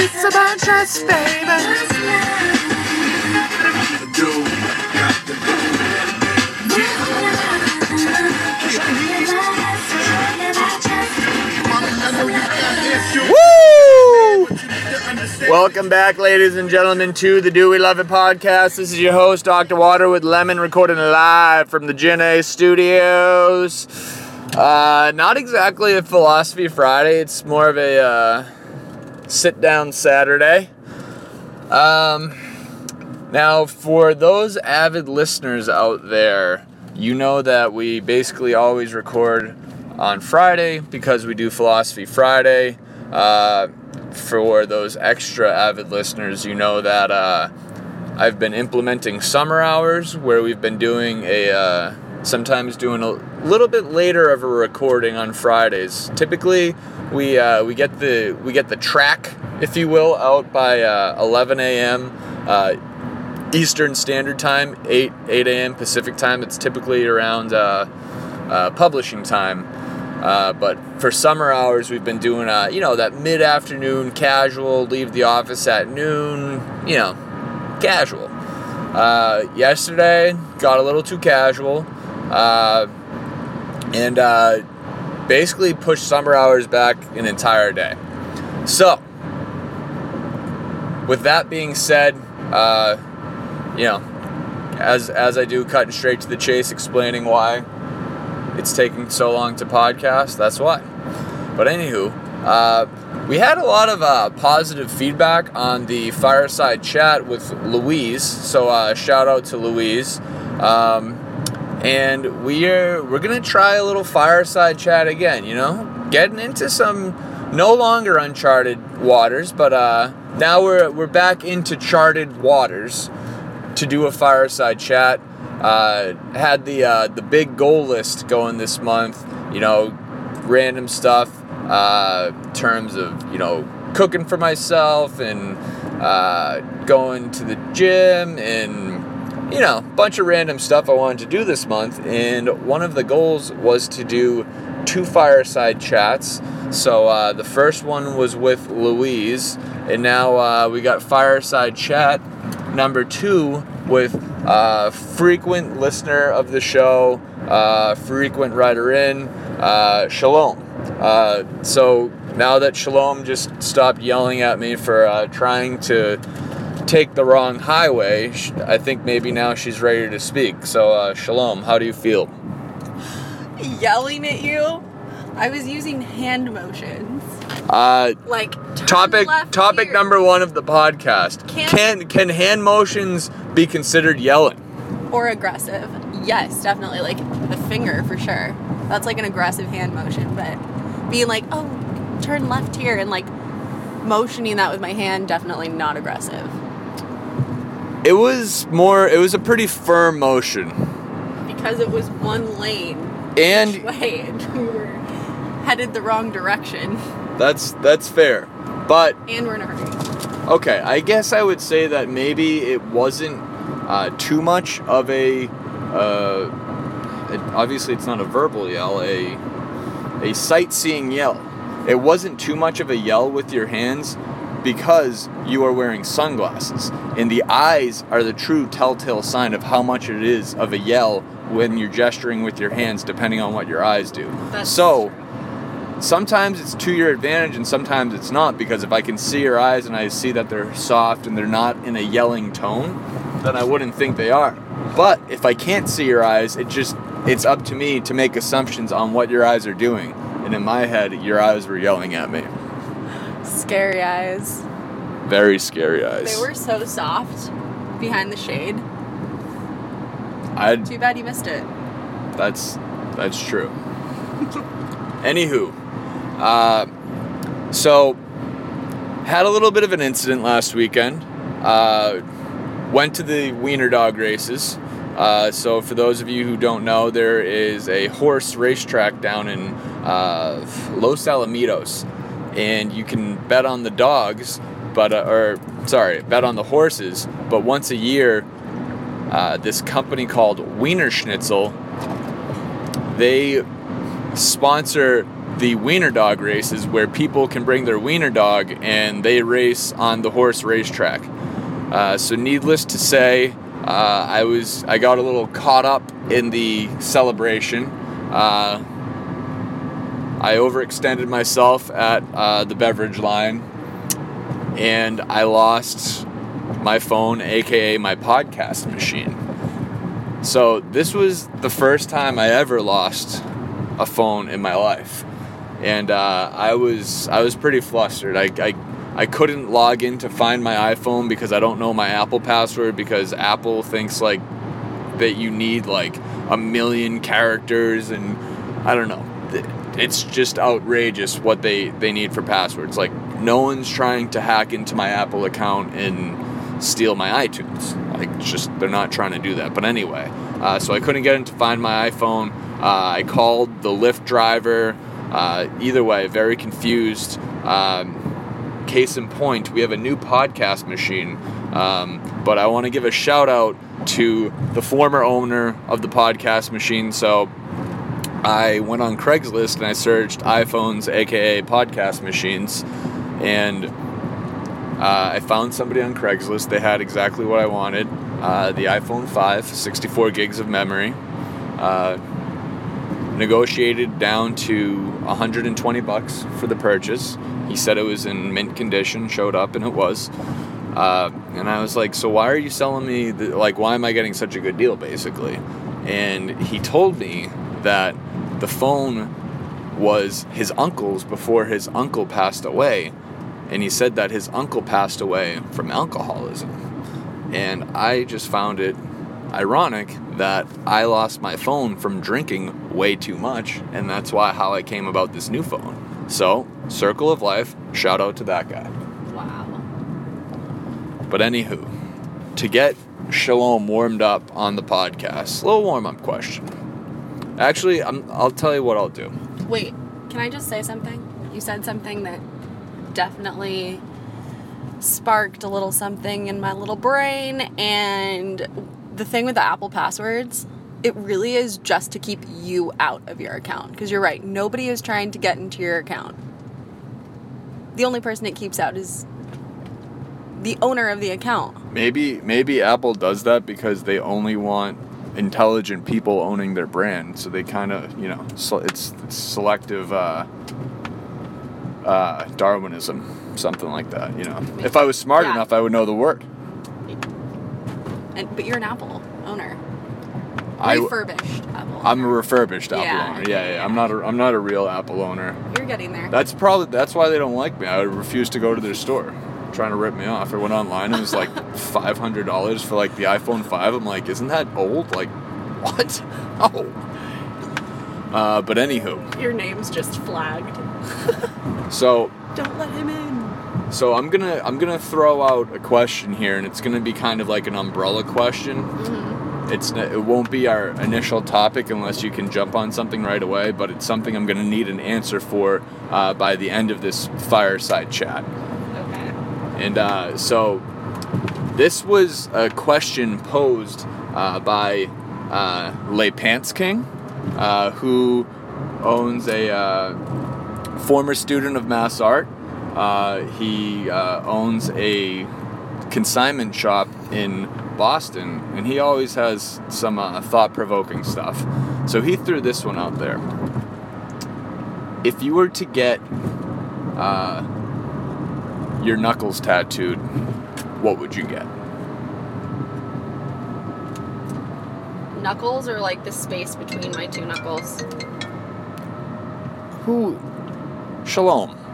It's about us. Baby. Welcome back, ladies and gentlemen, to the Do We Love It podcast. This is your host, Dr. Water with Lemon, recording live from the Gen A studios. Uh, not exactly a Philosophy Friday, it's more of a uh, sit down Saturday. Um, now, for those avid listeners out there, you know that we basically always record on Friday because we do Philosophy Friday. Uh, for those extra avid listeners, you know that uh, I've been implementing summer hours where we've been doing a uh, sometimes doing a little bit later of a recording on Fridays. Typically, we uh, we get the we get the track, if you will, out by uh, 11 a.m. Uh, Eastern Standard Time, 8 8 a.m. Pacific Time. It's typically around uh, publishing time. Uh, but for summer hours, we've been doing, uh, you know, that mid afternoon casual, leave the office at noon, you know, casual. Uh, yesterday, got a little too casual, uh, and uh, basically pushed summer hours back an entire day. So, with that being said, you know, as as I do, cutting straight to the chase, explaining why it's taking so long to podcast. That's why. But anywho, uh, we had a lot of uh, positive feedback on the fireside chat with Louise. So uh, shout out to Louise. Um, and we are we're gonna try a little fireside chat again. You know, getting into some no longer uncharted waters, but uh, now we're we're back into charted waters to do a fireside chat. Uh, had the uh, the big goal list going this month. You know, random stuff uh, in terms of you know cooking for myself and uh, going to the gym and you know bunch of random stuff I wanted to do this month. And one of the goals was to do two fireside chats. So uh, the first one was with Louise, and now uh, we got fireside chat number two with uh, frequent listener of the show, uh, frequent writer in, uh, Shalom. Uh, so now that Shalom just stopped yelling at me for uh, trying to take the wrong highway, I think maybe now she's ready to speak. So, uh, Shalom, how do you feel? yelling at you. I was using hand motions. Uh, Like topic topic here. number one of the podcast. Can- can can hand motions be considered yelling? or aggressive. Yes, definitely. Like the finger for sure. That's like an aggressive hand motion. But being like, oh, turn left here and like motioning that with my hand, definitely not aggressive. It was more. It was a pretty firm motion, Because it was one lane and way and we were headed the wrong direction. That's that's fair. But And we're in a hurry. okay, I guess I would say that maybe it wasn't uh, too much of a. Uh, it, obviously, it's not a verbal yell. A a sightseeing yell. It wasn't too much of a yell with your hands because you are wearing sunglasses. And the eyes are the true telltale sign of how much it is of a yell when you're gesturing with your hands, depending on what your eyes do. That's so, true. Sometimes it's to your advantage and sometimes it's not because if I can see your eyes and I see that they're soft and they're not in a yelling tone, then I wouldn't think they are. But if I can't see your eyes, it just it's up to me to make assumptions on what your eyes are doing. And in my head, your eyes were yelling at me. Scary eyes. Very scary eyes. They were so soft behind the shade. I Too bad you missed it. That's that's true. Anywho, uh, so had a little bit of an incident last weekend. Uh, went to the Wiener Dog races. Uh, so for those of you who don't know, there is a horse racetrack down in uh, Los Alamitos, and you can bet on the dogs, but uh, or sorry, bet on the horses. But once a year, this company called Wienerschnitzel, they sponsor the wiener dog races where people can bring their wiener dog and they race on the horse racetrack. Uh, so, needless to say, uh, I was I got a little caught up in the celebration. Uh, I overextended myself at uh, the beverage line, and I lost my phone, aka my podcast machine. So this was the first time I ever lost a phone in my life, and uh, I was I was pretty flustered. I, I I couldn't log in to find my iPhone because I don't know my Apple password because Apple thinks like that you need like a million characters and I don't know. It's just outrageous what they they need for passwords. Like no one's trying to hack into my Apple account and steal my iTunes. Like just they're not trying to do that. But anyway, uh, so I couldn't get in to find my iPhone. Uh, I called the Lyft driver. Uh, either way, very confused. Um, case in point, we have a new podcast machine. Um, but I want to give a shout out to the former owner of the podcast machine. So I went on Craigslist and I searched iPhones, aka podcast machines, and uh, I found somebody on Craigslist. They had exactly what I wanted uh, the iPhone 5, 64 gigs of memory. Uh, negotiated down to 120 bucks for the purchase. He said it was in mint condition, showed up, and it was. Uh, and I was like, so why are you selling me? The, like, why am I getting such a good deal, basically? And he told me that the phone was his uncle's before his uncle passed away. And he said that his uncle passed away from alcoholism. And I just found it ironic that I lost my phone from drinking way too much. And that's why how I came about this new phone. So, circle of life, shout out to that guy. Wow. But anywho, to get Shalom warmed up on the podcast, a little warm up question. Actually, I'm, I'll tell you what I'll do. Wait, can I just say something? You said something that definitely sparked a little something in my little brain. And the thing with the Apple passwords, it really is just to keep you out of your account. Because you're right, nobody is trying to get into your account. The only person it keeps out is the owner of the account. Maybe maybe Apple does that because they only want intelligent people owning their brand, so they kind of you know so it's, it's selective uh, uh, Darwinism, something like that. You know, if I was smart Yeah. enough, I would know the word. And, but you're an Apple owner. I, Refurbished Apple. I'm a refurbished Apple Yeah, owner. Yeah, yeah, I'm not. A, I'm not a real Apple owner. you're getting there. That's probably that's why they don't like me. I refuse to go to their store, trying to rip me off. I went online. And it was like five hundred dollars for like the iPhone five. I'm like, isn't that old? Like, what? Oh. Uh, but anywho, Your name's just flagged. so Don't let him in. So I'm gonna I'm gonna throw out a question here, and it's gonna be kind of like an umbrella question. It's it won't be our initial topic unless you can jump on something right away, but it's something I'm gonna need an answer for uh, by the end of this fireside chat. Okay. And uh, so this was a question posed uh, by uh, Le Pants King, uh, who owns a uh, former student of MassArt. Uh, he uh, owns a consignment shop in Boston, and he always has some uh, thought provoking stuff. So he threw this one out there. If you were to get uh, your knuckles tattooed, what would you get? Knuckles or like the space between my two knuckles? Who? Shalom.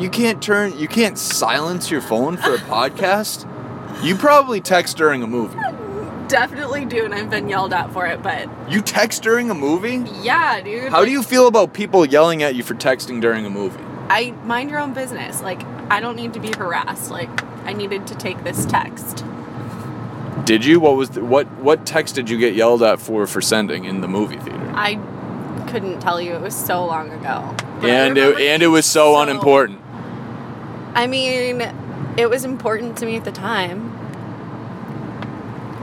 You can't turn, you can't silence your phone for a podcast. You probably text during a movie. Definitely do, and I've been yelled at for it, but You text during a movie? yeah, dude. How do you feel about people yelling at you for texting during a movie? I mind your own business. Like, I don't need to be harassed. Like, I needed to take this text. Did you? What was the, what what text did you get yelled at for for sending in the movie theater? I couldn't tell you. It was so long ago. But And it, and it was so, so- unimportant. I mean, it was important to me at the time.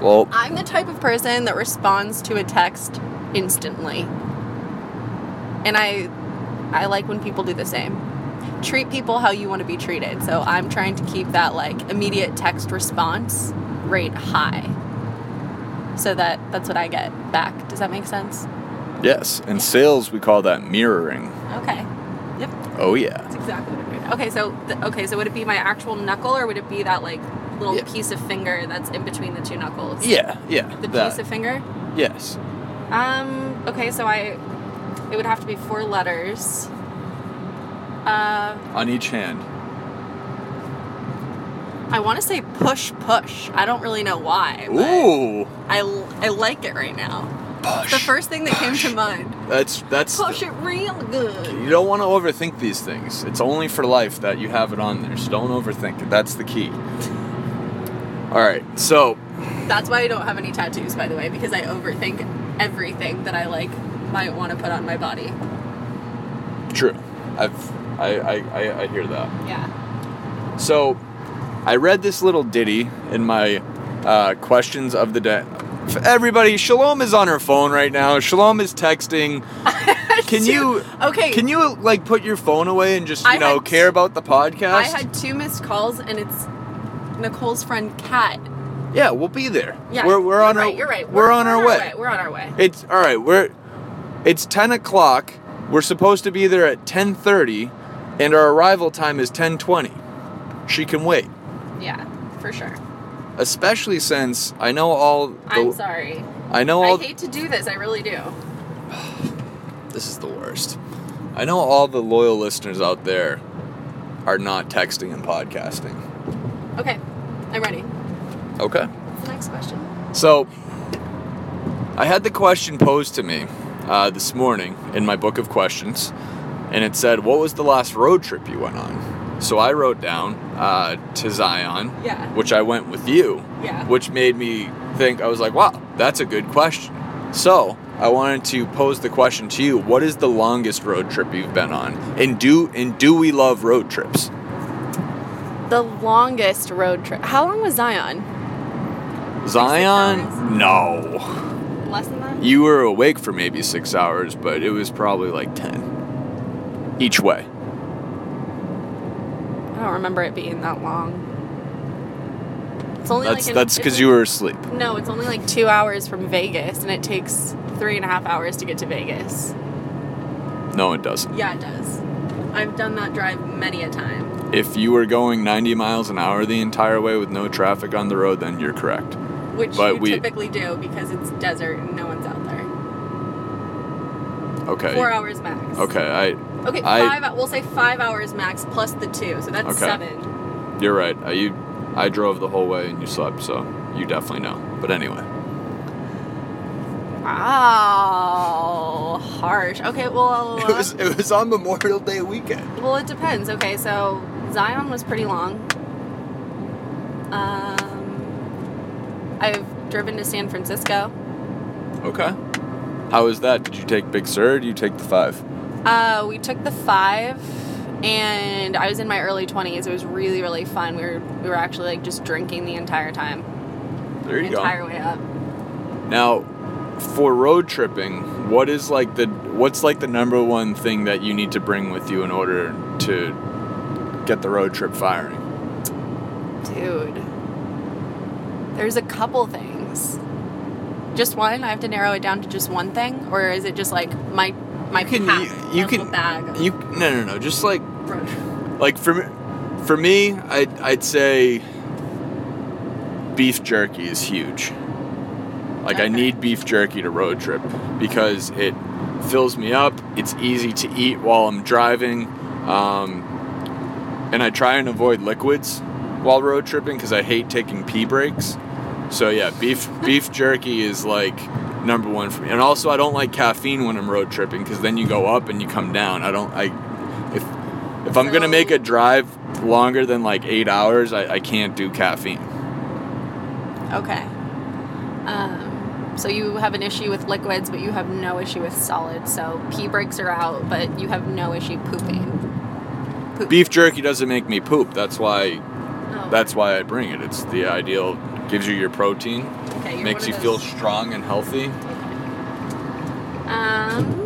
Well, I'm the type of person that responds to a text instantly. and I I like when people do the same. Treat people how you want to be treated. So I'm trying to keep that like immediate text response rate high. So that that's what I get back. Does that make sense? Yes. In sales, we call that mirroring. Okay. Yep. Oh, yeah. That's exactly what I'm doing. Okay, so th- okay, so would it be my actual knuckle or would it be that like little Yeah. piece of finger that's in between the two knuckles? Yeah, yeah. The that. piece of finger? Yes. Um, okay, so I it would have to be four letters. Uh, On each hand. I want to say push push. I don't really know why. but Ooh. I like it right now. Push. The first thing that came to mind. That's that's. Push it real good. You don't want to overthink these things. It's only for life that you have it on there. So don't overthink it. That's the key. All right. So That's why I don't have any tattoos, by the way, because I overthink everything that I like might want to put on my body. true. I've I I, I, I hear that. Yeah. So, I read this little ditty in my uh, questions of the day. Everybody, Shalom is on her phone right now. Shalom is texting. Can you? Okay. Can you like put your phone away and just you I know had- care about the podcast? I had two missed calls, and it's Nicole's friend Kat. yeah, we'll be there. Yeah, we're we're on right, our You're right. We're, on our way. We're on our way. It's all right. We're it's ten o'clock. We're supposed to be there at ten thirty, and our arrival time is ten twenty. She can wait, Yeah, for sure. Especially since I know all. The, I'm sorry. I know all. I hate to do this. I really do. This is the worst. I know all the loyal listeners out there are not texting and podcasting. Okay, I'm ready. Okay. What's the next question? So, I had the question posed to me uh, this morning in my book of questions, and it said, What was the last road trip you went on? So I wrote down uh, to Zion, Yeah. which I went with you, Yeah. which made me think, I was like, wow, that's a good question. So I wanted to pose the question to you What is the longest road trip you've been on? And do, and do we love road trips? The longest road trip. How long was Zion? Zion? No. Less than that? You were awake for maybe six hours, but it was probably like 10 each way. Don't remember it being that long. It's only That's like that's because you were asleep. No, it's only like two hours from Vegas, and it takes three and a half hours to get to Vegas. No, it doesn't. Yeah, it does. I've done that drive many a time. If you were going 90 miles an hour the entire way with no traffic on the road, then you're correct. Which But you we- typically do because it's desert and no one's out there. Okay. Four hours max. Okay, I Okay, I- five. we'll say five hours max plus the two, so that's Okay. seven. you're right. Uh, you I drove the whole way and you slept, so you definitely know. But anyway, Wow, harsh. Okay, well, it was it was on Memorial Day weekend. well, it depends. Okay, so Zion was pretty long. Um, I've driven to San Francisco. Okay. How was that? Did you take Big Sur? Or did you take the five? Uh, we took the five, and I was in my early twenties. It was really, really fun. We were we were actually like just drinking the entire time, There you the go. entire way up. Now, for road tripping, what is like the what's like the number one thing that you need to bring with you in order to get the road trip firing? Dude, there's a couple things. Just one? I have to narrow it down to just one thing, or is it just like my my You can you, you can bag? you no no no just like like for me for me I'd I'd say beef jerky is huge. Like I need beef jerky to road trip because it fills me up. It's easy to eat while I'm driving, um, and I try and avoid liquids while road tripping because I hate taking pee breaks. So yeah, beef beef jerky is like number one for me. And also, I don't like caffeine when I'm road tripping because then you go up and you come down. I don't. I if if I'm gonna make a drive longer than like eight hours, I, I can't do caffeine. Okay. Um, so you have an issue with liquids, but you have no issue with solids. So pee breaks are out, but you have no issue pooping. Poop. Beef jerky doesn't make me poop. That's why. Oh, That's why I bring it. It's the ideal. Gives you your protein. Okay, you're makes you feel strong and healthy. Um,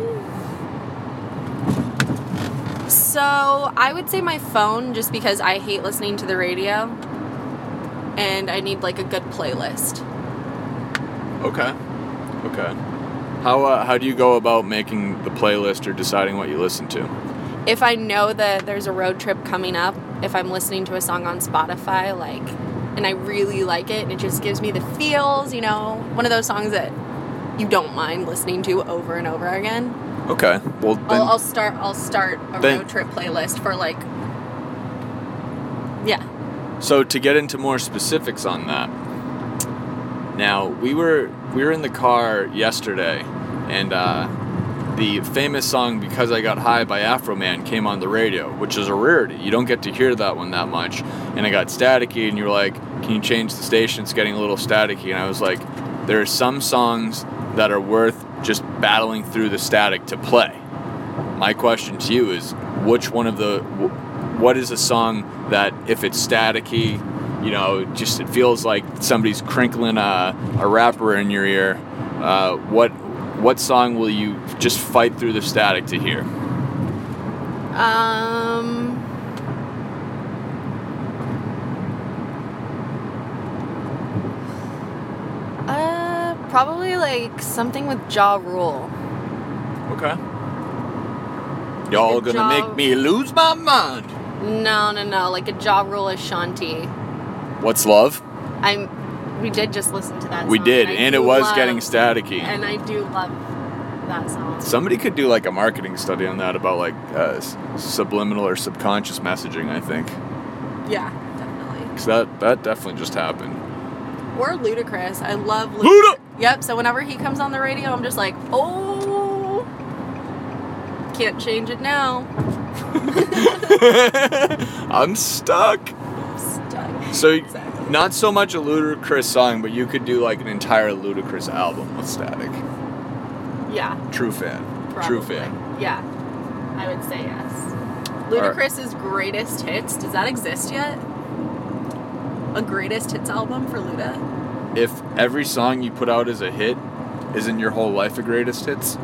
So I would say my phone, just because I hate listening to the radio, and I need like a good playlist. Okay. Okay. How uh, how do you go about making the playlist or deciding what you listen to? If I know that there's a road trip coming up, if I'm listening to a song on Spotify, like, and I really like it, and it just gives me the feels, you know, one of those songs that you don't mind listening to over and over again. Okay. Well, then I'll, I'll start. I'll start a then- road trip playlist for like. Yeah. So to get into more specifics on that, now we were we were in the car yesterday, and uh, the famous song "Because I Got High" by Afroman came on the radio, which is a rarity. You don't get to hear that one that much, and it got staticky. And you're like, "Can you change the station? It's getting a little staticky." And I was like, "There are some songs that are worth just battling through the static to play." My question to you is, which one of the what is a song that if it's staticky, you know, just it feels like somebody's crinkling a, a wrapper in your ear. Uh, what what song will you just fight through the static to hear? Um. Uh, probably like something with Ja Rule. Okay. Y'all Good gonna job. make me lose my mind. No, no, no, like a Ja Rule Ashanti. What's love? I'm. We did just listen to that. We song, did, I and it was love- getting staticky. And I do love that song. Somebody could do like a marketing study on that about like uh, subliminal or subconscious messaging. I think Yeah, definitely. because that that definitely just happened. Or Ludacris. I love Luda! Yep. So whenever he comes on the radio, I'm just like, oh, can't change it now. I'm stuck. Stuck. So, Exactly. Not so much a Ludacris song, but you could do like an entire Ludacris album with Static. Yeah. True fan. Probably. True fan. Yeah, I would say yes. Ludacris's greatest hits. Does that exist yet? A greatest hits album for Luda? If every song you put out is a hit, isn't your whole life a greatest hits?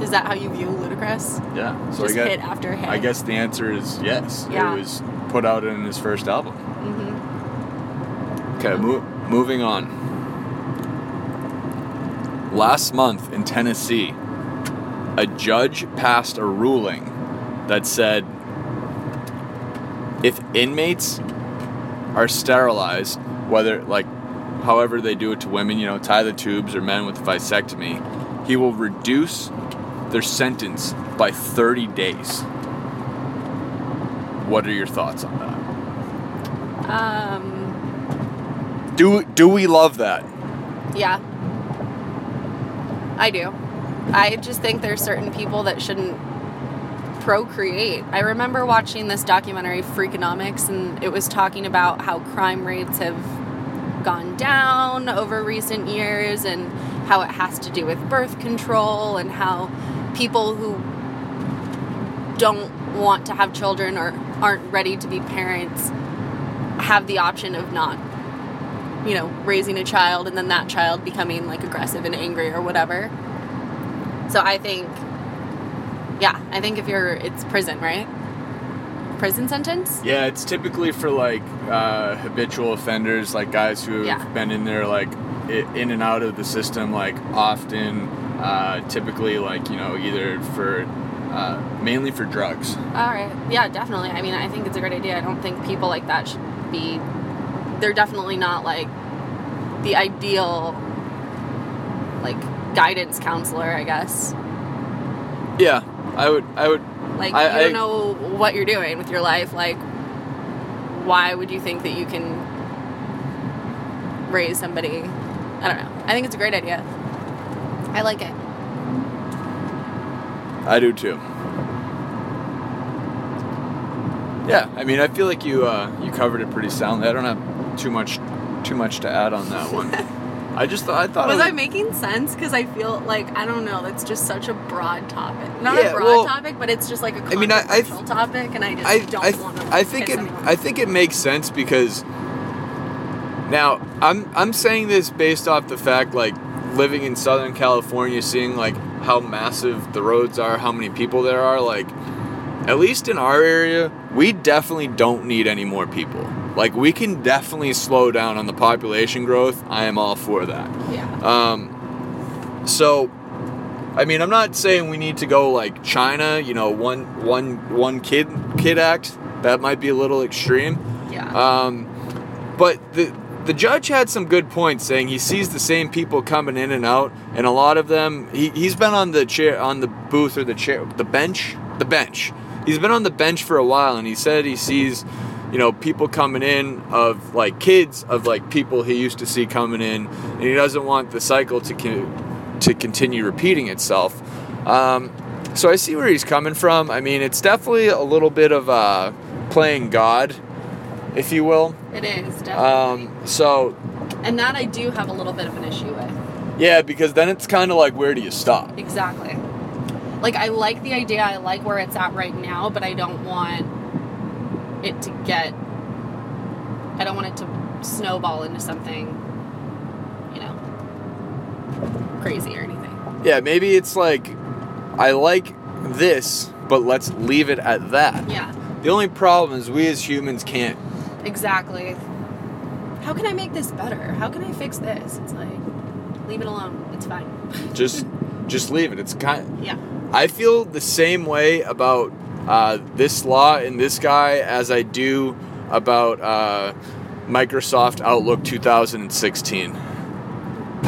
Is that how you view Ludacris? Yeah. So Just I guess, hit after hit. I guess the answer is yes. Yeah. It was put out in his first album. hmm Okay, mo- moving on. Last month in Tennessee, a judge passed a ruling that said if inmates are sterilized, whether like however they do it to women, you know, tie the tubes or men with a vasectomy, he will reduce their sentence by 30 days. What are your thoughts on that? Um, Do do we love that? yeah. I do. I just think there's certain people that shouldn't procreate. I remember watching this documentary, Freakonomics, and it was talking about how crime rates have gone down over recent years and how it has to do with birth control and how people who don't want to have children or aren't ready to be parents have the option of not you know raising a child and then that child becoming like aggressive and angry or whatever. So i think yeah i think if you're it's prison right? Prison sentence? Yeah, it's typically for like uh, habitual offenders, like guys who have Yeah. been in there like in and out of the system, like often, uh, typically like you know either for uh, mainly for drugs. all right. Yeah definitely. I mean i think it's a great idea. I don't think people like that should be they're definitely not like the ideal like guidance counselor i guess. Yeah, I would, I would, like I- you don't know what you're doing with your life. Like why would you think that you can raise somebody? I don't know. I think it's a great idea. I like it I do too. Yeah, I mean, I feel like you uh, you covered it pretty soundly. I don't have too much too much to add on that one. I just thought I thought it was was, i making sense because i feel like i don't know that's just such a broad topic not Yeah, a broad well, topic but it's just like a I mean, I- I topic and i just I, don't I, want to I think it I think it makes sense because now I'm I'm saying this based off the fact like living in Southern California, seeing like how massive the roads are, how many people there are, like at least in our area, we definitely don't need any more people. Like we can definitely slow down on the population growth. I am all for that. Yeah. Um, so, I mean, I'm not saying we need to go like China. You know, one one one kid kid act. That might be a little extreme. Yeah. Um, but the the judge had some good points, saying he sees the same people coming in and out, and a lot of them. He he's been on the chair, on the booth or the chair, the bench, the bench. He's been on the bench for a while, and he said he sees, you know, people coming in of like kids of like people he used to see coming in, and he doesn't want the cycle to to continue repeating itself. Um, so I see where he's coming from. I mean, it's definitely a little bit of uh, playing God, if you will. It is definitely. Um, so and that I do have a little bit of an issue with. yeah, because then it's kind of like, where do you stop? Exactly. Like I like the idea. I like where it's at right now, but I don't want it to get. I don't want it to snowball into something, you know, crazy or anything. Yeah, maybe it's like, I like this, but let's leave it at that. Yeah, The only problem is we as humans can't. Exactly. How can I make this better? How can I fix this? It's like, leave it alone. It's fine. Just, just leave it. It's kind. Yeah. I feel the same way about uh, this law and this guy as I do about uh, Microsoft Outlook 2016.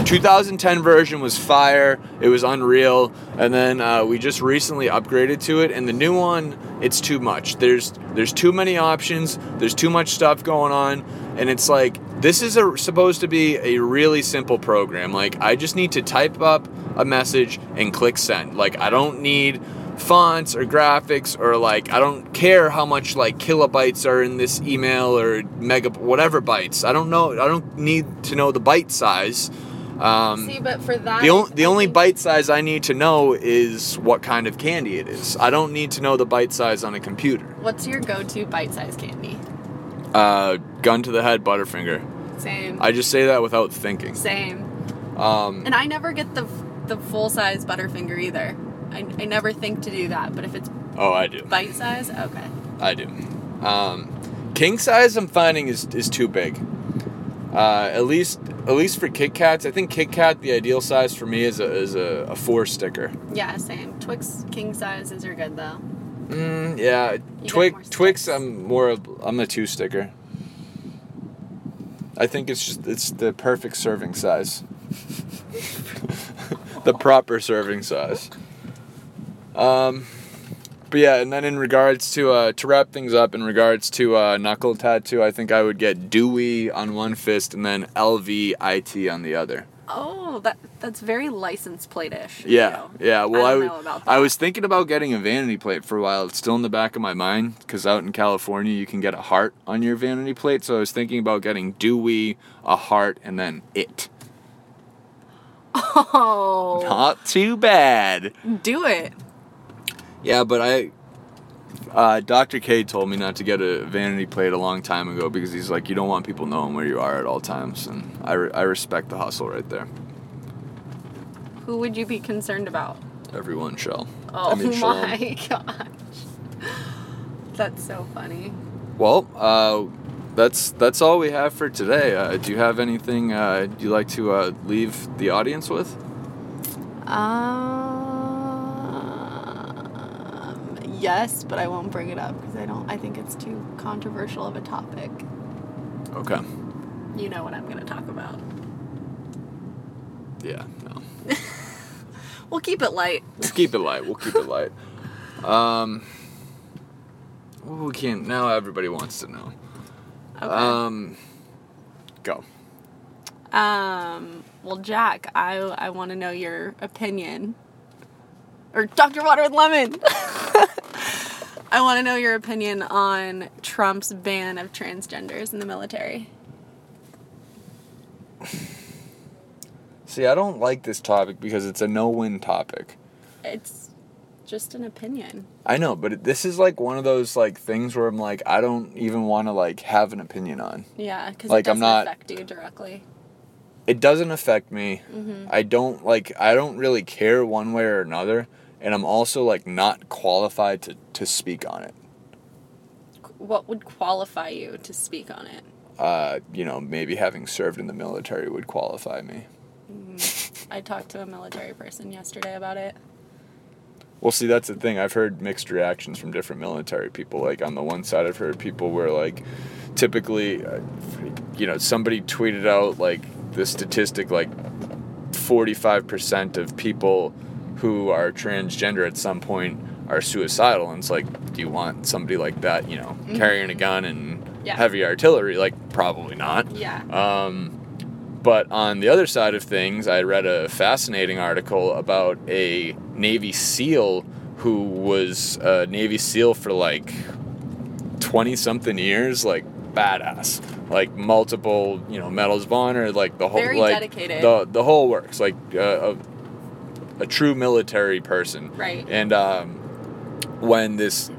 2010 version was fire. It was unreal, and then uh, we just recently upgraded to it. And the new one, it's too much. There's there's too many options. There's too much stuff going on, and it's like this is a, supposed to be a really simple program. Like I just need to type up a message and click send. Like I don't need fonts or graphics or like I don't care how much like kilobytes are in this email or mega whatever bytes. I don't know. I don't need to know the byte size. Um, See, but for that, the, on, the only bite size I need to know is what kind of candy it is. I don't need to know the bite size on a computer. What's your go-to bite-size candy? Uh, gun to the head, Butterfinger. Same. I just say that without thinking. Same. Um, And I never get the the full size Butterfinger either. I, I never think to do that, but if it's oh, I do. bite size, okay. I do. Um, king size, I'm finding is is too big. Uh, at least at least for Kit Kats, I think Kit Kat the ideal size for me is a is a, a four sticker. Yeah, same. Twix king sizes are good though. Mm, yeah, Twix Twix. I'm more of I'm a two sticker. I think it's just it's the perfect serving size. the proper serving size. Um, but yeah, and then in regards to uh, to wrap things up, in regards to uh, knuckle tattoo, I think I would get Dewey on one fist and then LVIT on the other. Oh, that that's very license plate-ish. Yeah, you. yeah. Well, I, I don't w- know about I was thinking about getting a vanity plate for a while. It's still in the back of my mind because out in California you can get a heart on your vanity plate. So I was thinking about getting Dewey, a heart, and then it. Oh, Not too bad. do it. Yeah, but I. Uh, Dr. K told me not to get a vanity plate a long time ago because he's like, you don't want people knowing where you are at all times, and I, re- I respect the hustle right there. Who would you be concerned about? Everyone shall. Oh I mean, my gosh. That's so funny. Well, uh, that's that's all we have for today. Uh, do you have anything uh, you'd like to uh, leave the audience with? Um, yes, but I won't bring it up because I don't. I think it's too controversial of a topic. Okay. You know what I'm going to talk about. Yeah. No. We'll keep it light. We'll keep it light. We'll keep it light. Um. well, we can't. Now everybody wants to know. Okay. Um. Go. Um, well, Jack, I I want to know your opinion. Or Dr. Water with Lemon. I want to know your opinion on Trump's ban of transgenders in the military. See, I don't like this topic because it's a no-win topic. It's just an opinion. I know, but it, this is like one of those like things where I'm like, I don't even want to like have an opinion on. Yeah, because Like, it I'm doesn't not- affect you directly. it doesn't affect me. Mm-hmm. I don't like I don't really care one way or another, and I'm also like not qualified to to speak on it. What would qualify you to speak on it? Uh, you know, maybe having served in the military would qualify me. I talked to a military person yesterday about it. Well, see, that's the thing. I've heard mixed reactions from different military people. Like on the one side, I've heard people where like, typically, uh, you know, somebody tweeted out like the statistic like, forty-five percent of people who are transgender at some point are suicidal, and it's like, do you want somebody like that, you know, carrying a gun and Yeah. heavy artillery? Like, probably not. Yeah. Um, but on the other side of things, I read a fascinating article about a Navy SEAL who was a Navy SEAL for like 20 something years, like badass, like multiple, you know, medals of honor, like the whole, Very like dedicated. the the whole works, like uh, a, true military person. Right. And um, when this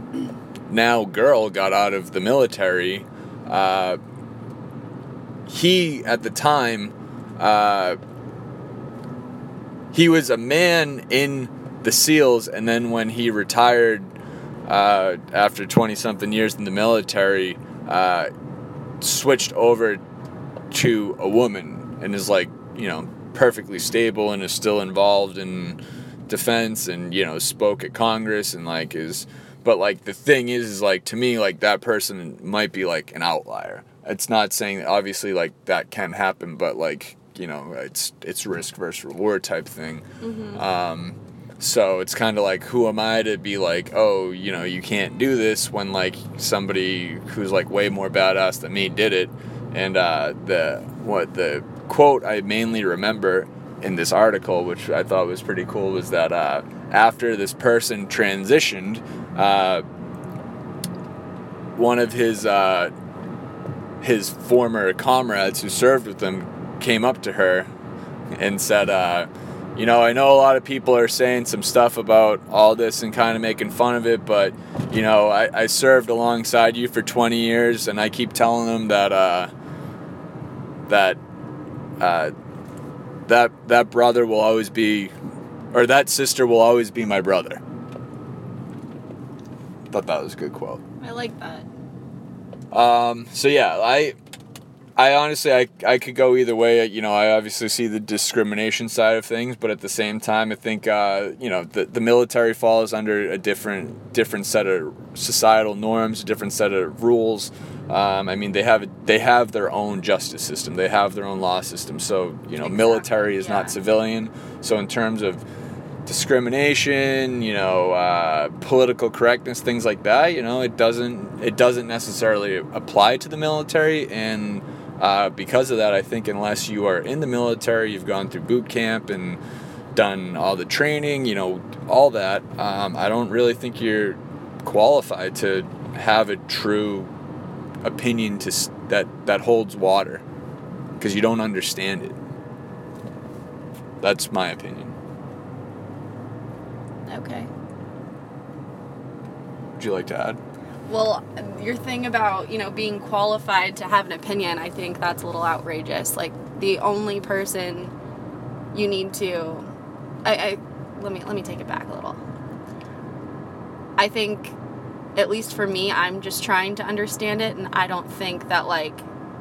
now girl got out of the military, uh, he at the time uh, he was a man in the seals and then when he retired uh, after 20 something years in the military uh, switched over to a woman and is like you know perfectly stable and is still involved in defense and you know spoke at congress and like is but like the thing is is like to me like that person might be like an outlier. It's not saying that obviously like that can happen but like you know it's it's risk versus reward type thing. Um so it's kind of like who am i to be like oh you know you can't do this when like somebody who's like way more badass than me did it and uh the what the quote i mainly remember in this article which i thought was pretty cool was that uh after this person transitioned uh one of his uh his former comrades who served with him came up to her and said, uh, you know, I know a lot of people are saying some stuff about all this and kind of making fun of it, but, you know, I, I served alongside you for 20 years and I keep telling them that, uh, that, uh, that, that brother will always be, or that sister will always be my brother. Thought that was a good quote. I like that. Um, so yeah, I, I honestly, I, I could go either way. You know, I obviously see the discrimination side of things, but at the same time, I think, uh, you know, the, the military falls under a different, different set of societal norms, a different set of rules. Um, I mean, they have, they have their own justice system. They have their own law system. So, you know, Exactly, military is yeah. not civilian. So in terms of discrimination, you know, uh, political correctness, things like that. You know, it doesn't it doesn't necessarily apply to the military, and uh, because of that, I think unless you are in the military, you've gone through boot camp and done all the training, you know, all that. Um, I don't really think you're qualified to have a true opinion to that that holds water because you don't understand it. That's my opinion. Okay. Would you like to add? Well, your thing about, you know, being qualified to have an opinion, I think that's a little outrageous. Like the only person you need to I, I let me let me take it back a little. I think at least for me, I'm just trying to understand it and I don't think that like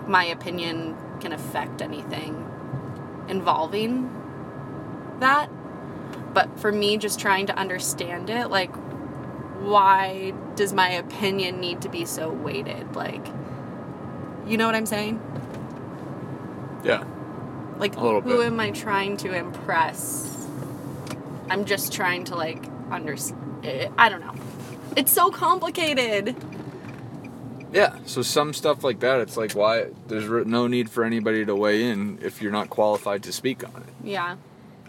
my opinion can affect anything involving that. But for me just trying to understand it, like why does my opinion need to be so weighted? Like, you know what I'm saying? Yeah. Like, A little who bit. am I trying to impress? I'm just trying to, like, understand. I don't know. It's so complicated. Yeah. So some stuff like that, it's like why there's no need for anybody to weigh in if you're not qualified to speak on it. Yeah.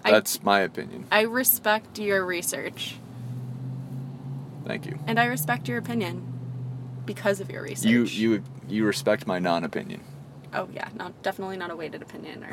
I, That's my opinion. I respect your research Thank you. and I respect your opinion because of your research. You you you respect my non-opinion. Oh, yeah. Not, definitely not a weighted opinion. Or,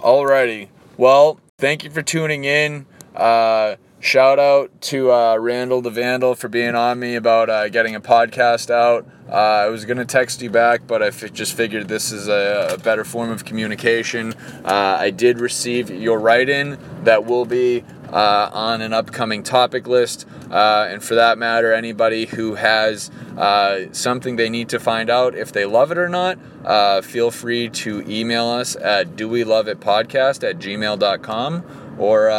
Alrighty. Well, thank you for tuning in. Uh, shout out to uh, Randall the Vandal for being on me about uh, getting a podcast out. Uh, I was gonna text you back, but I f- just figured this is a, a better form of communication. Uh, I did receive your write-in that will be uh, on an upcoming topic list, uh, and for that matter, anybody who has something they need to find out if they love it or not, feel free to email us at do we love it podcast at gmail.com or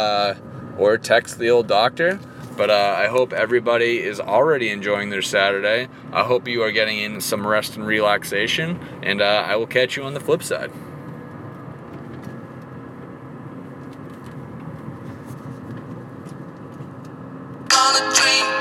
or text the old doctor. But uh, I hope everybody is already enjoying their Saturday. I hope you are getting in some rest and relaxation, and uh, I will catch you on the flip side. Dream.